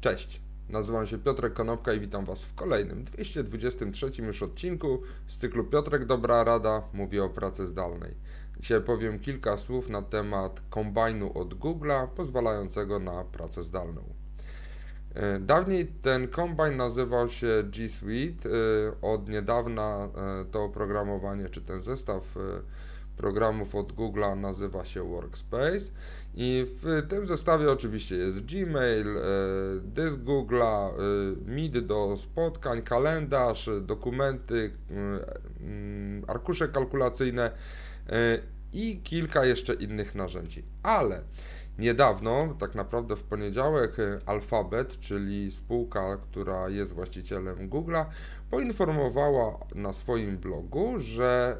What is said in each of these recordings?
Cześć, nazywam się Piotrek Konopka i witam Was w kolejnym, 223 już odcinku z cyklu Piotrek Dobra Rada mówi o pracy zdalnej. Dzisiaj powiem kilka słów na temat kombajnu od Google'a pozwalającego na pracę zdalną. E, dawniej ten kombajn nazywał się G Suite. E, od niedawna e, to oprogramowanie czy ten zestaw programów od Google'a nazywa się Workspace i w tym zestawie oczywiście jest Gmail, e, dysk Google'a, e, Meet do spotkań, kalendarz, dokumenty, e, arkusze kalkulacyjne i kilka jeszcze innych narzędzi. Ale Niedawno, tak naprawdę w poniedziałek, Alphabet, czyli spółka, która jest właścicielem Google'a, poinformowała na swoim blogu, że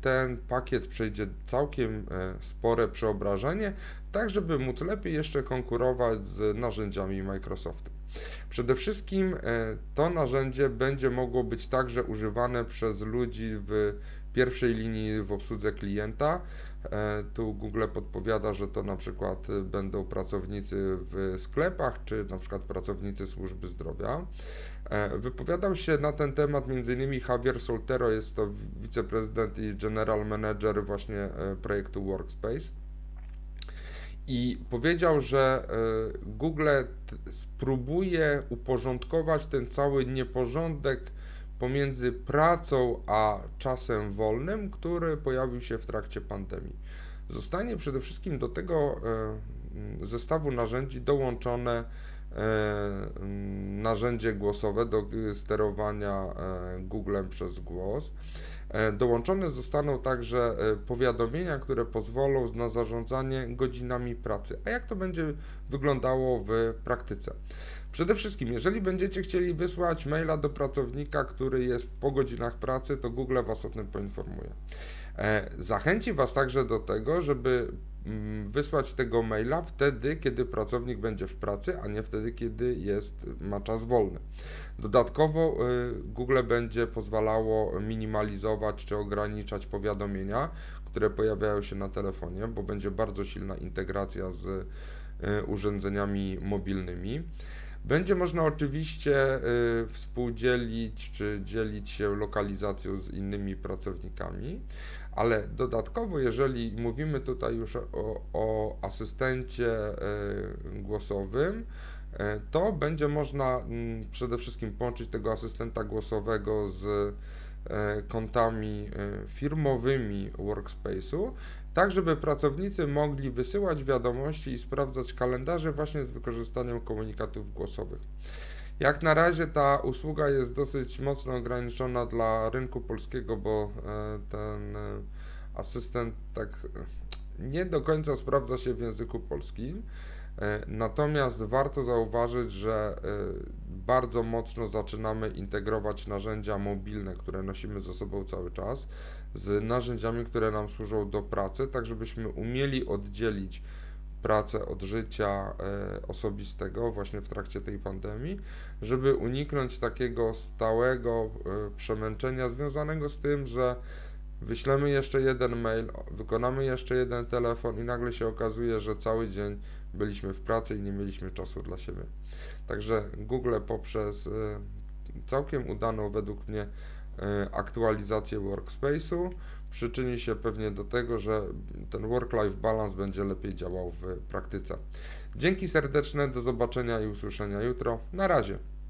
ten pakiet przejdzie całkiem spore przeobrażenie, tak żeby móc lepiej jeszcze konkurować z narzędziami Microsoftu. Przede wszystkim to narzędzie będzie mogło być także używane przez ludzi w pierwszej linii w obsłudze klienta. E, tu Google podpowiada, że to na przykład będą pracownicy w sklepach, czy na przykład pracownicy służby zdrowia. E, wypowiadał się na ten temat m.in. Javier Soltero, jest to wiceprezydent i general manager właśnie e, projektu Workspace. I powiedział, że Google spróbuje uporządkować ten cały nieporządek pomiędzy pracą a czasem wolnym, który pojawił się w trakcie pandemii. Zostanie przede wszystkim do tego e, zestawu narzędzi dołączone e, narzędzie głosowe do sterowania e, Googlem przez głos. Dołączone zostaną także powiadomienia, które pozwolą na zarządzanie godzinami pracy. A jak to będzie wyglądało w praktyce? Przede wszystkim, jeżeli będziecie chcieli wysłać maila do pracownika, który jest po godzinach pracy, to Google Was o tym poinformuje. E, zachęci Was także do tego, żeby wysłać tego maila wtedy, kiedy pracownik będzie w pracy, a nie wtedy, kiedy jest, ma czas wolny. Dodatkowo y, Google będzie pozwalało minimalizować czy ograniczać powiadomienia, które pojawiają się na telefonie, bo będzie bardzo silna integracja z y, urządzeniami mobilnymi. Będzie można oczywiście y, współdzielić czy dzielić się lokalizacją z innymi pracownikami, ale dodatkowo, jeżeli mówimy tutaj już o, o asystencie y, głosowym, y, to będzie można mm, przede wszystkim połączyć tego asystenta głosowego z kontami firmowymi Workspace'u tak żeby pracownicy mogli wysyłać wiadomości i sprawdzać kalendarze właśnie z wykorzystaniem komunikatów głosowych. Jak na razie ta usługa jest dosyć mocno ograniczona dla rynku polskiego, bo e, ten e, asystent tak nie do końca sprawdza się w języku polskim. E, natomiast warto zauważyć, że bardzo mocno zaczynamy integrować narzędzia mobilne, które nosimy ze sobą cały czas, z narzędziami, które nam służą do pracy, tak żebyśmy umieli oddzielić pracę od życia e, osobistego właśnie w trakcie tej pandemii, żeby uniknąć takiego stałego e, przemęczenia związanego z tym, że wyślemy jeszcze jeden mail, wykonamy jeszcze jeden telefon i nagle się okazuje, że cały dzień byliśmy w pracy i nie mieliśmy czasu dla siebie. Także Google poprzez e, całkiem udaną według mnie aktualizację workspace'u przyczyni się pewnie do tego, że ten work-life balance będzie lepiej działał w praktyce. Dzięki serdeczne, do zobaczenia i usłyszenia jutro. Na razie.